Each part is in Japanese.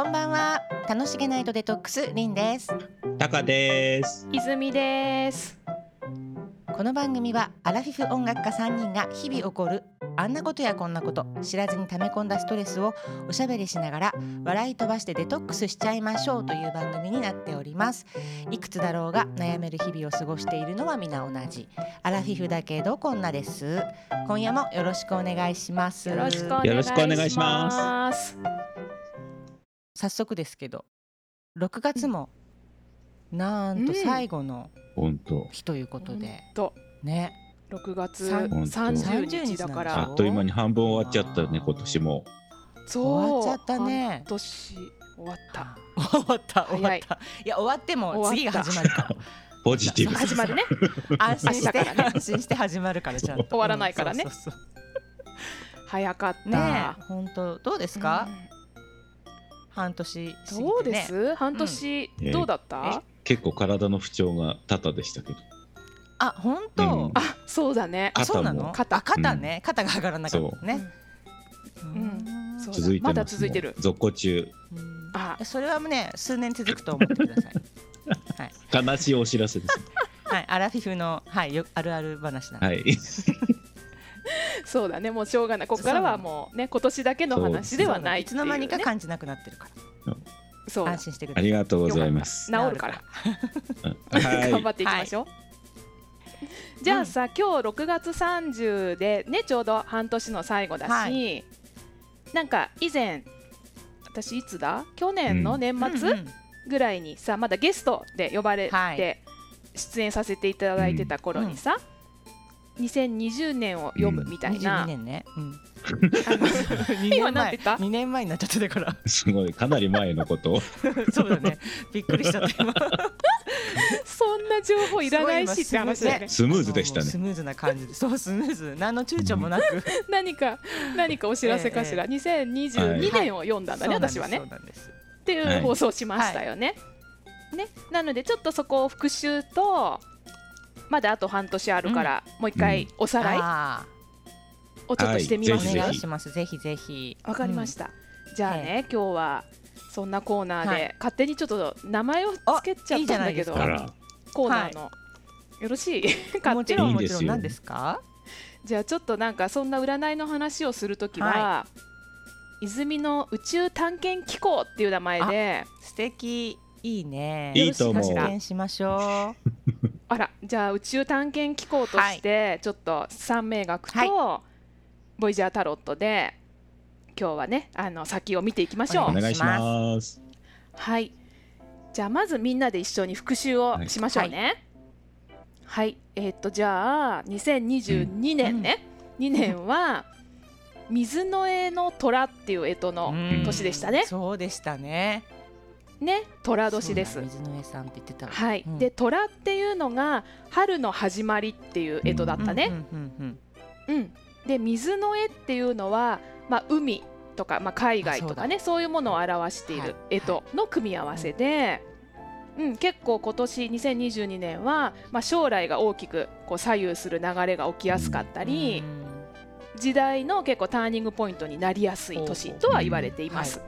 こんばんは。楽しげナイトデトックスリンです。タカです。泉です。この番組はアラフィフ音楽家3人が日々起こるあんなことやこんなこと知らずに溜め込んだストレスをおしゃべりしながら笑い飛ばしてデトックスしちゃいましょうという番組になっております。いくつだろうが悩める日々を過ごしているのは皆同じ。アラフィフだけどこんなです。今夜もよろしくお願いします。よろしくお願いします。早速ですけど6月もなんと最後の本当。日ということで、とね。6月さん30日だから。30日あっという間に半分終わっちゃったね今年も。そう。終わっちゃったね。半年終わった。終わった終わった。いや終わっても次が始まるから。ポジティブ。始まるね。安心して安心して始まるからちゃんと。終わらないからね。うんそうそう。早かった。ねえ本当どうですか、うん半年過ぎてね。どうです？半年うん。どうだった？結構体の不調が多々でしたけど。あ本当、うん。あ、そうだね。あそうなの？肩。肩肩ね、肩が上がらなかったね。う。ん。続いてます、ね。まだ続いてる。続行中。うん。あ、それはね数年続くと思ってください。はい、悲しいお知らせです。はい、アラフィフの、はい、よあるある話なんで、はい。そうだね。もうしょうがない。ここからはもうね今年だけの話ではないいつの間にか感じなくなってるかそう。ら安心してくだあさい。りがとうございます。治るから。は頑張い。っていきましょう。じゃあさ、今日6月30でねちょうど半年の最後だし、はなんか以前私いつだ？去年の年末うんうん。ぐらいにさ、まだゲストで呼ばれはい。て出演させていただいてた頃にさ、2020年を読むみたいな、22年ね、うん、今なんてた？2年前になっちゃってたから。すごいかなり前のことを。そうだね。びっくりしちゃった今。そんな情報いらないしって話だよね。スムーズでしたね。ス。ムーズな感じ。でそうスムーズ。何の躊躇もなく。何か何かお知らせかしら、え2022年を読んだんだね、私はね。っていう放送をしましたよね。ね。なのでちょっとそこを復習とまだあと半年あるから、もう一回おさらいあをちょっとしてみーますよ。お願い。はいぜひ。します。ぜひぜひ。わかりました。じゃあね、今日はそんなコーナーで、はい。勝手にちょっと名前をつけちゃあいいじったんだけど。コーナーの、よろしい？勝もち手んもちろん。いいですよ。何ですか？じゃあちょっとなんかそんな占いの話をするときは、は泉の宇宙探検機構っていう名前で素敵。いいね。いいと思うしましょうあらじゃあ宇宙探検機構としてちょっと三名学とボイジャータロットで今日はねあの先を見ていきましょう。お願いします。はい。じゃあまずみんなで一緒に復習をしましょうね。はい、えーっとじゃあ2022年ね、2年は水の絵の虎っていう干支のうん。年でしたね。そうでしたねね虎年です。水の上さんって言ってたわ。はい、うん。で虎っていうのが春の始まりっていう干支だったね。うんうんうんうん、で水の絵っていうのは、まあ、海とか、まあ、海外とかねそういうものを表しているはい。干支の組み合わせで、うん。結構今年2022年は、まあ、将来が大きくこう左右する流れが起きやすかったうん。り、時代の結構ターニングポイントになりやすい年とは言われています。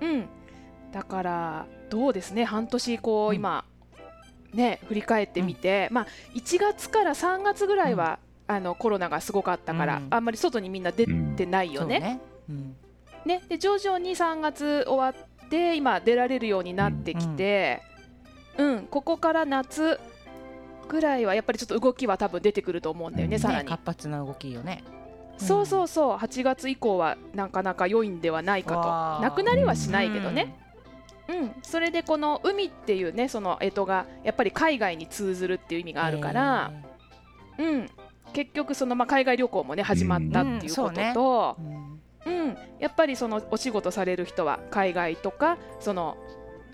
うん、だからどうですね半年こううん。今、ね振り返ってみて、まあ1月から3月ぐらいは、あのコロナがすごかったから、うん。あんまり外にみんな出てないよね。ね。で徐々に3月終わって今出られるようになってきて、うん。ここから夏ぐらいはやっぱりちょっと動きは多分出てくると思うんだよね、うん。さらに。ね活発な動きよね。そうそうそう。8月以降はなかなか良いんではないかと。なくなりはしないけどね、うん。それでこの海っていうねその干支がやっぱり海外に通ずるっていう意味があるから、うん、結局そのまあ海外旅行もね始まったっていうことと、うん。うんうん。やっぱりそのお仕事される人は海外とかその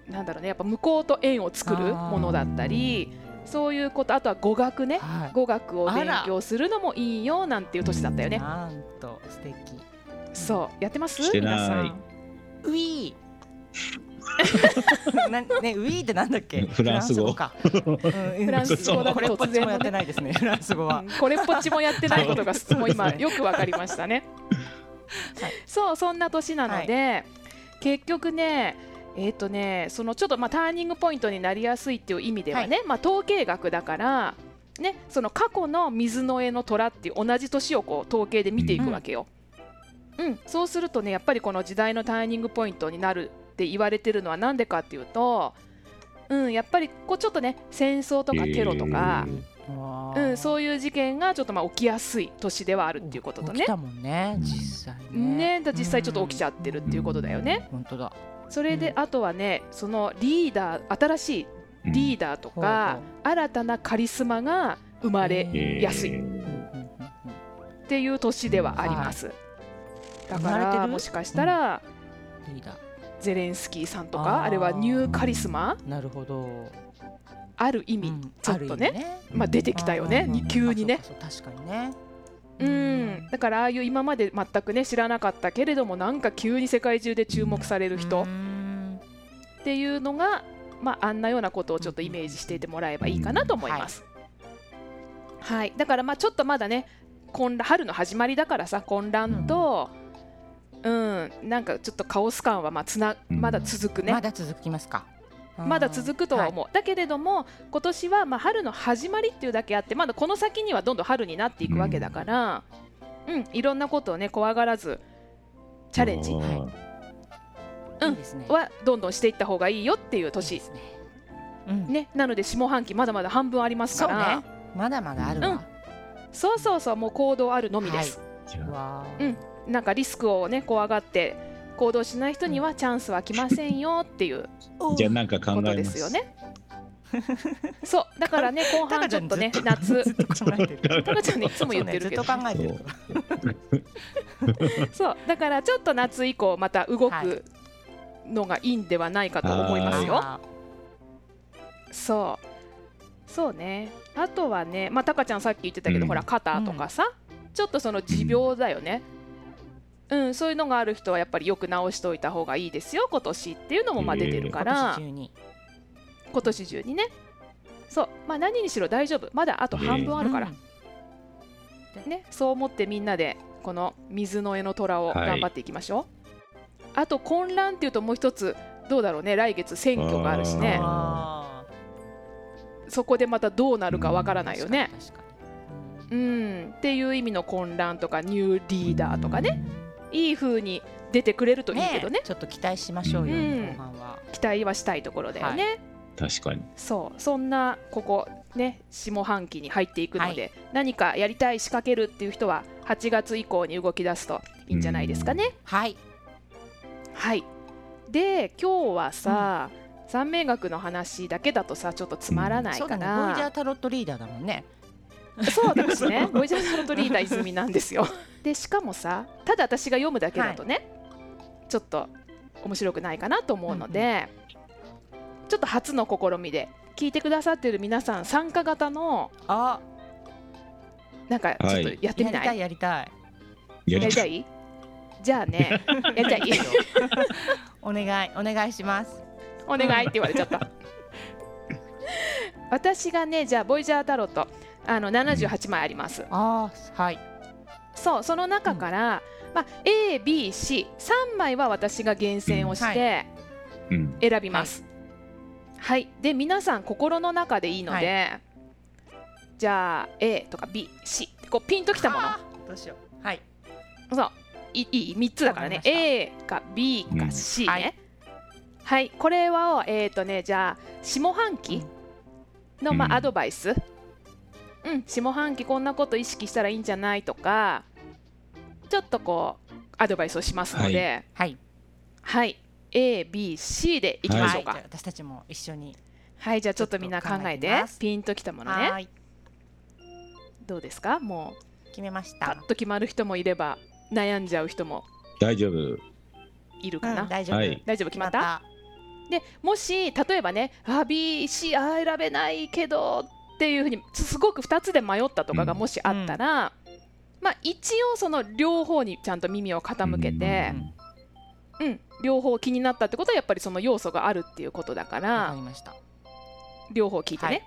なんだろうねやっぱ向こうと縁を作るものだったりそういうことあとは語学ねはい。語学を勉強するのもいいよなんていう年だったよね。なんと素敵。そう。やってます？してない。皆さん。ウィーなねウィーってなんだっけ？フランス語。か、うんフランス語だこれっぽっちもやってないですね。フランス語は。うんこれっぽっちもやってないことがもう今よくわかりましたね。はい。そうそんな年なので、結局ねえっ、とねそのちょっとまあターニングポイントになりやすいっていう意味ではね、まあ統計学だからねその過去の水の絵の虎っていう同じ年をこう統計で見ていくわけよ。うん、そうするとねやっぱりこの時代のターニングポイントになるって言われてるのはなんでかっていうと、うん、やっぱりこうちょっとね戦争とかテロとか、うん、そういう事件がちょっとまあ起きやすい年ではあるっていうこととね。起きたもんね実際ね。ねだ実際ちょっと起きちゃってるっていうことだよね。本当だそれでうん。あとはねそのリーダー新しいリーダーとか、新たなカリスマが生まれやすい。っえー。うんうんうんうんていう年ではあります。だか生まれてる？らもしかしたら、リーダーゼレンスキーさんとあかー。あれはニューカリスマ。なるほど。ある意味、うんちょっとねね。まあ、出てきたよね、急にね。確かにね。うん、だからああいう今まで全くね知らなかったけれどもなんか急に世界中で注目される人。うん。っていうのが、まあ、あんなようなことをちょっとイメージしていてもらえばいいかなと思います。はい、だからまあちょっとまだね混乱春の始まりだからさ混乱と、うん、なんかちょっとカオス感はまあつなうん。まだ続くね、まだ続きますか。まだ続くとは思う、だけれども今年はまあ春の始まりっていうだけあってまだこの先にはどんどん春になっていくわけだから、うん。いろんなことをね怖がらずチャレンジ。あーうん。はどんどんしていった方がいいよっていういい年ですね。うん。ねなので下半期まだまだ半分ありますそうからね。まだまだあるわ。そうそうそうもう行動あるのみです、じゃあ。わうんなんかリスクをね怖がって行動しない人にはチャンスは来ませんよっていうーじゃあなんか考えます。ですよね。そう。だからね後半ちょっとね夏。タカちゃんねいつも言ってるけど。そう。ねずっと考えてるそう。だからちょっと夏以降また動はい。くのがいいんではないかと思いますよ。あそう。そうね。あとはねまあタカちゃんさっき言ってたけど、うん。ほら肩とかさ、ちょっとその持病だよね。うん、そういうのがある人はやっぱりよく治しておいた方がいいですよ今年っていうのもまあ出てるかーら、今年中に。今年中にね。そう。まあ何にしろ大丈夫。まだあと半分あるから、うん。ねそう思ってみんなでこの水の絵の虎をはい。頑張っていきましょう、あと混乱っていうともう一つどうだろうね。来月選挙があるしね。あそこでまたどうなるかわからーないよね、確かに。うん、っていう意味の混乱とかニューリーダーとかねいい風に出てくれるといいけどね。ちょっと期待しましょうようん。後半は。期待はしたいところだよね、確かに。そう。そんなここね下半期に入っていくので、何かやりたい仕掛けるっていう人は8月以降に動き出すといいんじゃないですかね。はい。はい。で今日はさ、三名学の話だけだとさちょっとつまらないかそうだね。ボイジャーら、タロットリーダーだもんねそう私ね。ボイジャータロットリーダー泉なんですよ。でしかもさただ私が読むだけだとね、ちょっと面白くないかなと思うので、ちょっと初の試みで聞いてくださってる皆さん参加型のあ。なんかちょっとやってみない、やりたいやりたい。やりたい。やりたい？じゃあね やりたい？お願いお願いします。お願いって言われちゃった。私がねじゃあボイジャータロットあの78枚あります。あーはい。そうその中から、まあ、ABC3 枚は私が厳選をしうん。てうん。選びます、はい。で皆さん心の中でいいので、じゃあ A とか BC こうピンときたもの。あーどうしよう。はい。そう。いいい3つだからね。A か B かうん。C ね、はい。はい、これはえっ、とねじゃあ下半期の、まうん。あ、アドバイス、うん、下半期こんなこと意識したらいいんじゃないとかちょっとこうアドバイスをしますので、はい。はい、ABC でいきましょうか。はい。じゃあ私たちも一緒にはい、じゃあちょっとみんな考えてピンときたものね。はい。どうですか？も決めましうた。パッと決まる人もいれば悩んじゃう人も大丈夫。いるかな、うん大丈夫。はい。大丈夫？決まった？でもし例えばねあ BC あ選べないけどっていうふうにすごく2つで迷ったとかがもしあったら、まあ一応その両方にちゃんと耳を傾けてう、んうん両方気になったってことはやっぱりその要素があるっていうことだかわからりました。両方聞いてはい。ね、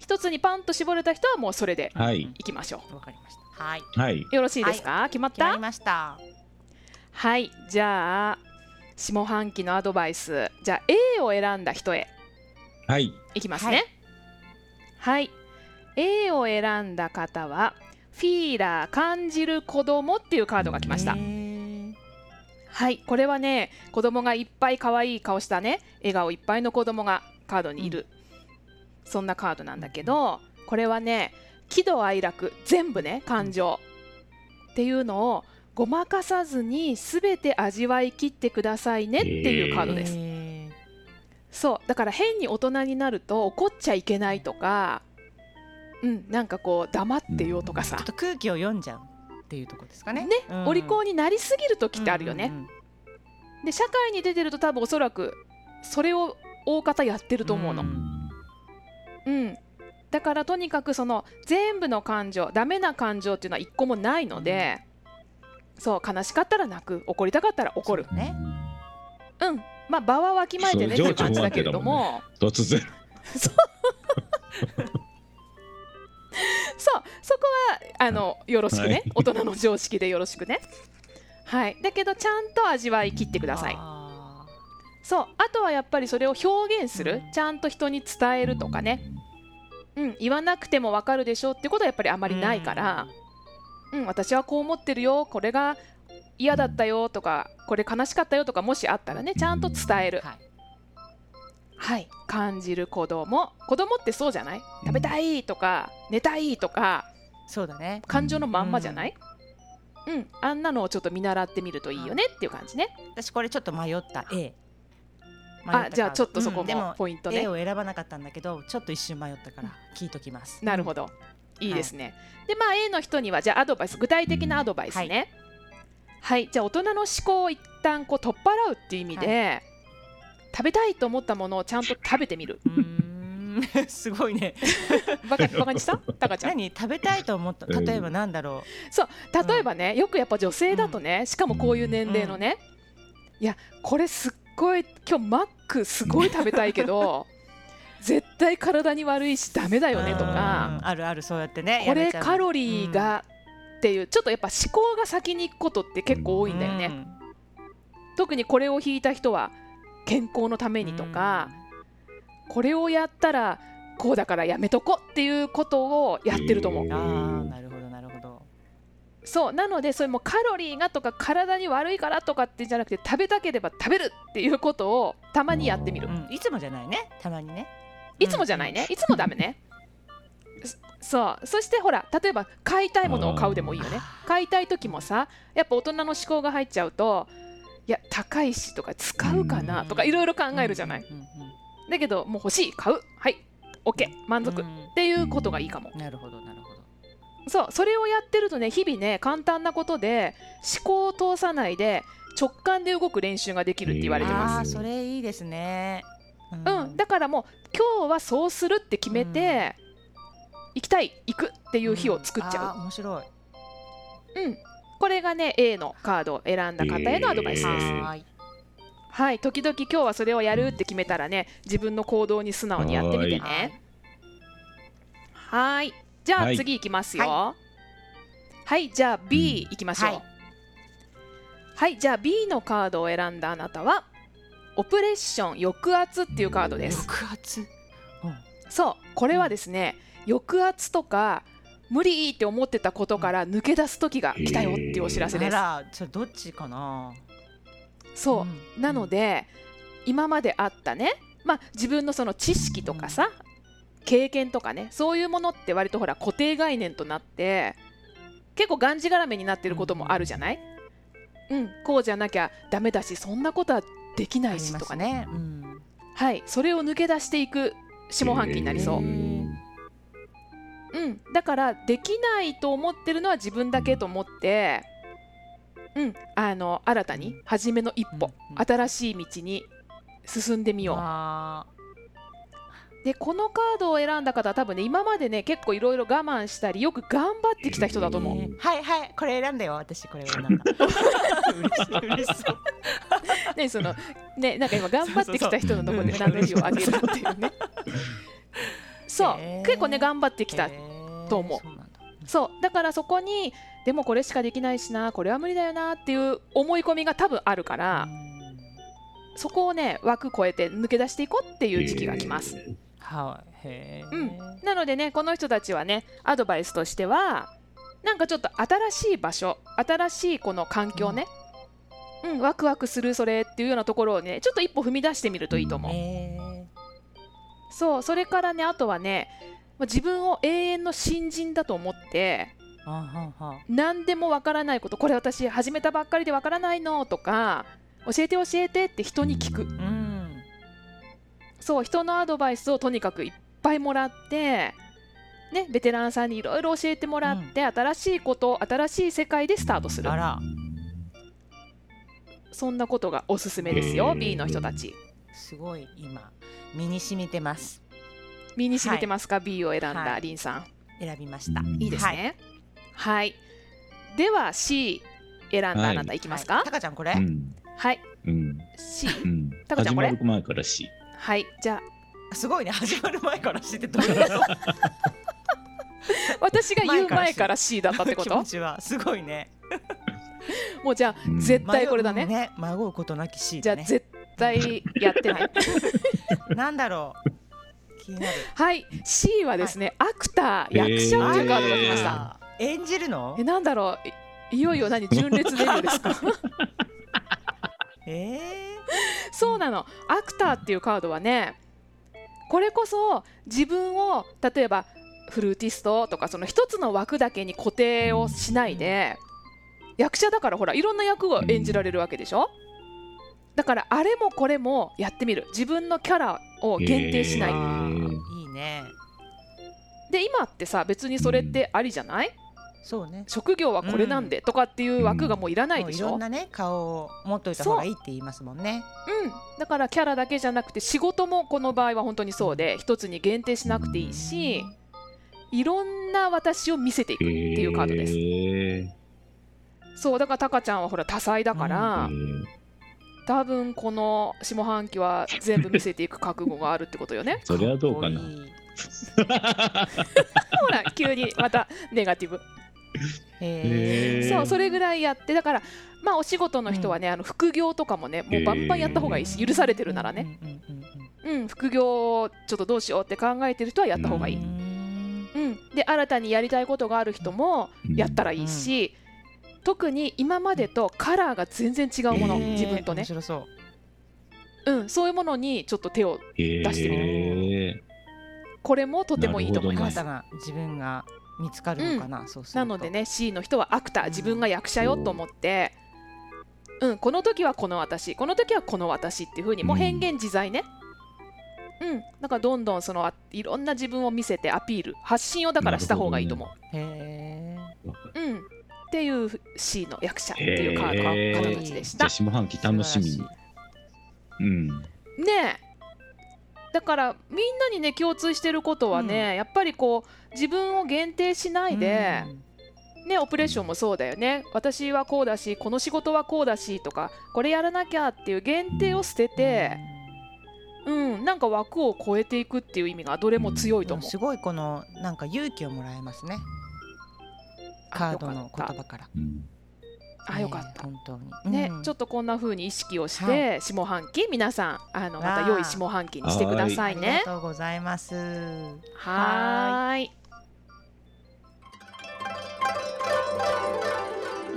一つにパンと絞れた人はもうそれではい。いきましょわかりました。はい。はい。うよろしいですか、決まった？決まりました。はい。じゃあ下半期のアドバイス。じゃあ A を選んだ人へ。はい。いきますね。はい A を選んだ方はフィーラー感じる子供っていうカードが来ました。はい。これはね子供がいっぱい可愛い顔したね笑顔いっぱいの子供がカードにいる、そんなカードなんだけどこれはね喜怒哀楽全部ね感情。っていうのをごまかさずに全て味わい切ってくださいねっていうカードです、そうだから変に大人になると怒っちゃいけないとかうんなんかこう黙ってよとかさ。ちょっ、と空気を読んじゃうっていうところですかね。ね、うん。お利口になりすぎる時ってあるよね、うんうんうん。で社会に出てると多分おそらくそれを大方やってると思うの、ううん。んだからとにかくその全部の感情ダメな感情っていうのは一個もないので、そう悲しかったら泣く怒りたかったら怒る。ね。うんまあ場はわきまえてねってそう感じだけれども。突然。そう。そこはあのよろしくね、はい。大人の常識でよろしくね。はい。だけどちゃんと味わい切ってください。あそう。あとはやっぱりそれを表現する、うん。ちゃんと人に伝えるとかね、うん、言わなくてもわかるでしょってことはやっぱりあまりないから、うん。私はこう思ってるよ。これが嫌だったよとかこれ悲しかったよとかもしあったらねちゃんと伝える、ーはい。はい。感じる子供。子供ってそうじゃない？食べたいとか寝たいとかそうだね。感情のまんまじゃない、うん。あんなのをちょっと見習ってみるといいよねっていう感じね。私これちょっと迷った A あじゃあちょっとそこもポイントね、A を選ばなかったんだけどちょっと一瞬迷ったから聞いときます。なるほど。いいですね、でまあ A の人にはじゃあアドバイス具体的なアドバイスね、はい、じゃあ大人の思考を一旦こう取っ払うっていう意味で、食べたいと思ったものをちゃんと食べてみる。すごいね。バカバカにした？タカちゃん。何？食べたいと思った？例えばなんだろそう例えばね、よくやっぱ女性だとね、しかもこういう年齢のね、いやこれすっごい今日マックすごい食べたいけど 絶対体に悪いしダメだうよねとか。うん。あるあるそうやってねこれカロリーがっていうちょっとやっぱ思考が先に行くことって結構多いんだよね、うん特にこれを引いた人は健康のためにとか、これをやったらこうだからやめとこっていうことをやってると思う、うんあーなるほどなるほど。そうなのでそれもカロリーがとか体に悪いからとかってじゃなくて食べたければ食べるっていうことをたまにやってみる。うんいつもじゃないね。たまにね。いつもじゃないね。いつもダメね そそう。そしてほら例えば買いたいものを買うでもいいよね。買いたい時もさやっぱ大人の思考が入っちゃうといや高いしとか使うかなとかいろいろ考えるじゃない。だけどもう欲しい買う。はい。OK 満足。っうん。ていうことがいいかも。なるほどなるほど。そう。それをやってるとね日々ね簡単なことで思考を通さないで直感で動く練習ができるって言われてまああそれいいですね。す、うん、だからもう今日はそうするって決めて、行きたい行くっていう日を作っちゃあー面白い。う、うん。これがね A のカードを選んだ方へのアドバイスです、えーはーい。はい。時々今日はそれをやるって決めたらね自分の行動に素直にやってみてはねはい。じゃあはい。次いきますよ。ははい、じゃあ B いきましょう、はい。はい、じゃあ B のカードを選んだあなたはオプレッション抑圧っていうカードです。抑圧？そう。これはですね抑圧とか無理って思ってたことから抜け出す時が来たよっていうお知らせです。あら、それどっちかな？そう、うんなので今まであったねまあ自分のその知識とかさ経験とかねそういうものって割とほら固定概念となって結構がんじがらめになってることもあるじゃない？うん。こうじゃなきゃダメだしそんなことはできないしとかね。すね。うん。はいそれを抜け出していく下半期になりそう、うん、だからできないと思ってるのは自分だけと思って、うん、あの新たに初めの一歩、うん。新しい道に進んでみよう。あでこのカードを選んだ方は多分ね今までね結構いろいろ我慢したりよく頑張ってきた人だとー思う。えー。はいはい、これ選んだよ、私これ選んだ。嬉しい。嬉しそう。ねそのねなんか今頑張ってきた人のところで名乗りを上げるっていうね。そう。結構ね頑張ってきたと思う。そうだ。からそこにでもこれしかできないしなこれは無理だよなっていう思い込みが多分あるから、そこをね枠超えて抜け出していこうっていう時期が来ます。えはい。へえ、うん。なのでねこの人たちはねアドバイスとしてはなんかちょっと新しい場所新しいこの環境ね、うん。ワクワクするそれっていうようなところをねちょっと一歩踏み出してみるといいと思う。そうそれからねあとはねまあ自分を永遠の新人だと思って何でもわからないことこれ私始めたばっかりでわからないのとか教えて教えてって人に聞く。うん。そう人のアドバイスをとにかくいっぱいもらってねベテランさんにいろいろ教えてもらって、新しいこと新しい世界でスタートする。そんなことがおすすめですよ B の人たちすごい今身に染みてます。身に染みてますか、B を選んだはい。リンさん。選びました。いいですね。はい、では C 選んだあなたいきますか？たかちゃんこれ、うん。はい、うん。C うん。始タカちゃんこれ。まる前からしはい。じゃあ。すごいね。始まる前から知ってどういうこと？私が言う前から C だったってこ気と持ちは。すごいね。もうじゃあうん。絶対これだね。迷うね迷うことなき C だね。じゃあ絶対やってない。なんだろう。気になる。はい。C はですね、アクター役者っていうカードが来ました、演じるの？えなんだろう。いいよいよ何？純烈デビューですか？えそうなの。アクターっていうカードはねこれこそ自分を例えばフルーティストとかその一つの枠だけに固定をしないで役者だからほらいろんな役を演じられるわけでしょ？だからあれもこれもやってみる。自分のキャラを限定しない、へー、ーいいね。で今ってさ別にそれってありじゃない、そうね。職業はこれなんでとかっていう枠がもういらないでしょ、もういろんなね顔を持っといた方がいいって言いますもんね。う。ん、だからキャラだけじゃなくて仕事もこの場合は本当にそうで一つに限定しなくていいしいろんな私を見せていくっていうカードです。へそうだからタカちゃん。はほら多彩だから、ー多分この下半期は全部見せていく覚悟があるってことよね。それはどうかな。ほら急にまたネガティブ。へー。そうそれぐらいやってだからまあお仕事の人はね、あの副業とかもねもうバンバンやった方がいいし許されてるならね、うんうんうんうん、副業をちょっとどうしようって考えてる人はやった方がいい。うん。うん、で新たにやりたいことがある人もやったらいいし、特に今までとカラーが全然違うもの、へー自分とね。そう。うん、そういうものにちょっと手を出出してみる。これもとてもいいと思います。自分が見つかるのかな、そうすると。なのでね C の人はアクター自分が役者よと思って、うん、この時はこの私。この時はこの私っていう風にもう変幻自在ね。うん、だからどんどんそのあいろんな自分を見せてアピール発信をだからした方がいいと思う。へうん、っていう C の役者っていうカー。ド方たちでしたじゃあ。下半期楽しみに。うん。ねえ。だからみんなにね共通してることはね、やっぱりこう自分を限定しないで、ねオペレーションもそうだよね。私はこうだしこの仕事はこうだしとかこれやらなきゃっていう限定を捨てて、うん、なんか枠を超えていくっていう意味がどれも強いと思う。すごいこのなんか勇気をもらえますねカードの言葉からあよかった。ね本当にね、うんちょっとこんな風に意識をしはて、下半期皆さんあのまた良い下半期にしてくださいありねが。とうございますはーい。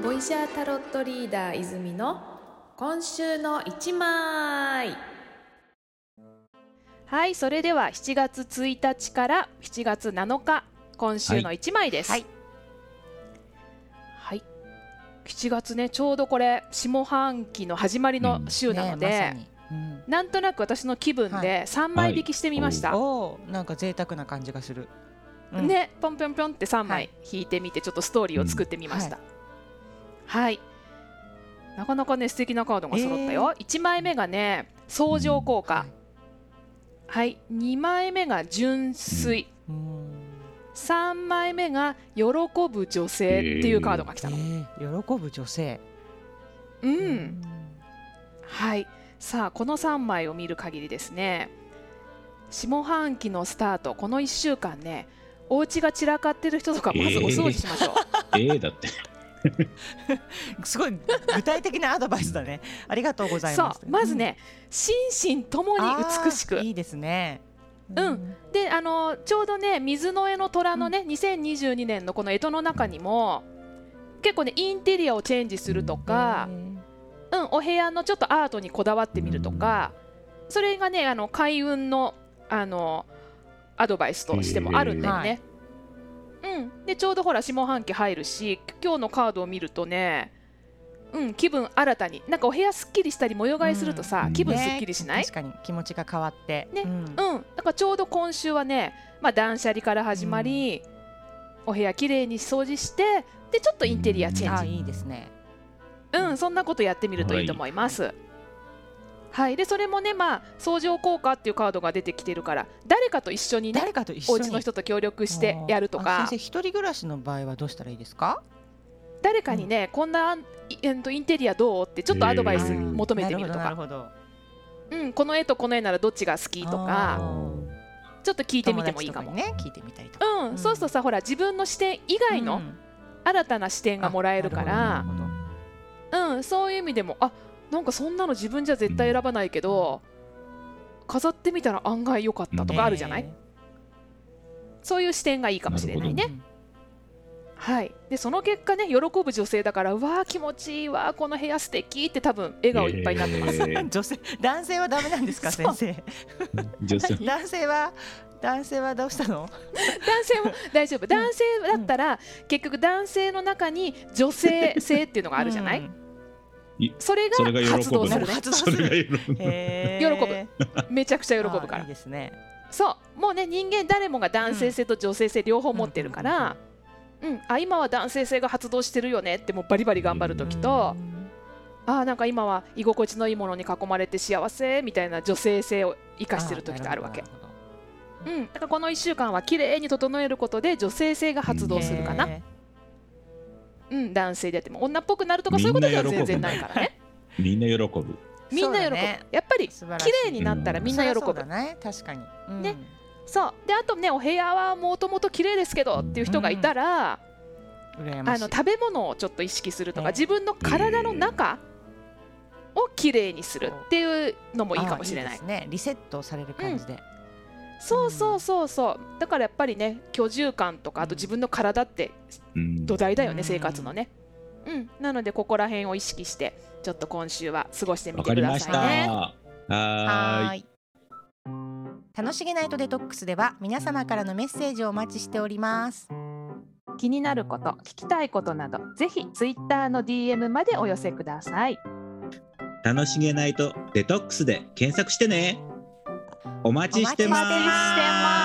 ボイシャータロットリーダー泉の今週の一枚。はい、それでは7月1日から7月7日今週の一枚です。はい。はい。7月ねちょうどこれ下半期の始まりの週なので、ねまうん。なんとなく私の気分はで3枚引きしてみました。おーなんか贅沢な感じがする、うん、ね、ポンポンポンって3は枚い。引いてみてちょっとストーリーを作ってみました、はい、なかなかね素敵なカードが揃ったよ、1枚目がね相乗効果、はい、2枚目が純粋、うん3枚目が喜ぶ女性っていうカードが来たの、えー喜ぶ女性。うん、うん。はい。さあこの3枚を見る限りですね。下半期のスタートこの1週間ねお家が散らかってる人とかまずお掃除しましょう、ええだって。すごい具体的なアドバイスだね。ありがとうございます。そうまずね、心身ともに美しく。いいですね。うん、であのちょうどね水の絵の虎のね、うん、2022年のこの干支の中にも結構ねインテリアをチェンジするとか、うん、お部屋のちょっとアートにこだわってみるとか、それがねあの開運のあのアドバイスとしてもあるんだよね。うん、でちょうどほら下半期入るし今日のカードを見るとねうん、気分新たに。なんかお部屋すっきりしたり模様替えするとさ、うん、気分すっきりしない、ね、確かに気持ちが変わって。ね、うん、うん、だからちょうど今週はね、まあ、断捨離から始まり、うん、お部屋きれいに掃除してでちょっとインテリアチェンジ、いいですね。うんそんなことやってみるといいと思います、はい、はい、でそれもねまあ相乗効果っていうカードが出てきてるから誰かと一緒にね誰かと一緒に。お家の人と協力してやるとか。先生一人暮らしの場合はどうしたらいいですか？誰かにね、うん、こんなインテリアどう？ってちょっとアドバイス求めてみるとか、うん、この絵とこの絵ならどっちが好きとか。ちょっと聞いてみてもいいかも。ね聞いてみたりとか、うん、うん、そうするとさほら自分の視点以外の新たな視点がもらえるから、うん、そういう意味でもあなんかそんなの自分じゃ絶対選ばないけど、飾ってみたら案外良かったとかあるじゃない、そういう視点がいいかもしれないね。はい、でその結果ね喜ぶ女性だからうわー気持ちいいわこの部屋素敵って多分笑顔いっぱいになってます、えー、女性男性はダメなんですか先生。女性。男性は男性はどうしたの？男性も大丈夫。男性だったら、うん、結局男性の中に女性性っていうのがあるじゃない、うん。それが発動するね。それが喜ぶ。喜ぶ。めちゃくちゃ喜ぶから。いいですね。そう、もうね人間誰もが男性性と女性性両方持ってるから、うん、あ今は男性性が発動してるよねってもうバリバリ頑張る時と、あなんか今は居心地のいいものに囲まれて幸せみたいな女性性を生かしてる時とあるわけ。うん、だからこの1週間は綺麗に整えることで女性性が発動するかな。うん、男性でやっても女っぽくなるとかそういうことでは全然ないからね。みんな喜ぶ。みんな喜ぶ。ね、やっぱり綺麗になったらみんな喜ぶ。ね、確かに。うん、ね。そう。であとねお部屋はもともと綺麗ですけどっていう人がいたら、うん、あの食べ物をちょっと意識するとか、自分の体の中を綺麗にするっていうのもいいかもしれない。いいね、リセットされる感じで、うん、そうそうそうそう。だからやっぱりね居住感とかあと自分の体って土台だよね、生活のね。うん、なのでここら辺を意識してちょっと今週は過ごしてみてくださいね。はい。楽しげナイトデトックスでは皆様からのメッセージをお待ちしております。気になること聞きたいことなどぜひツイッターの DM までお寄せください。楽しげナイトデトックスで検索してね。お待ちしてます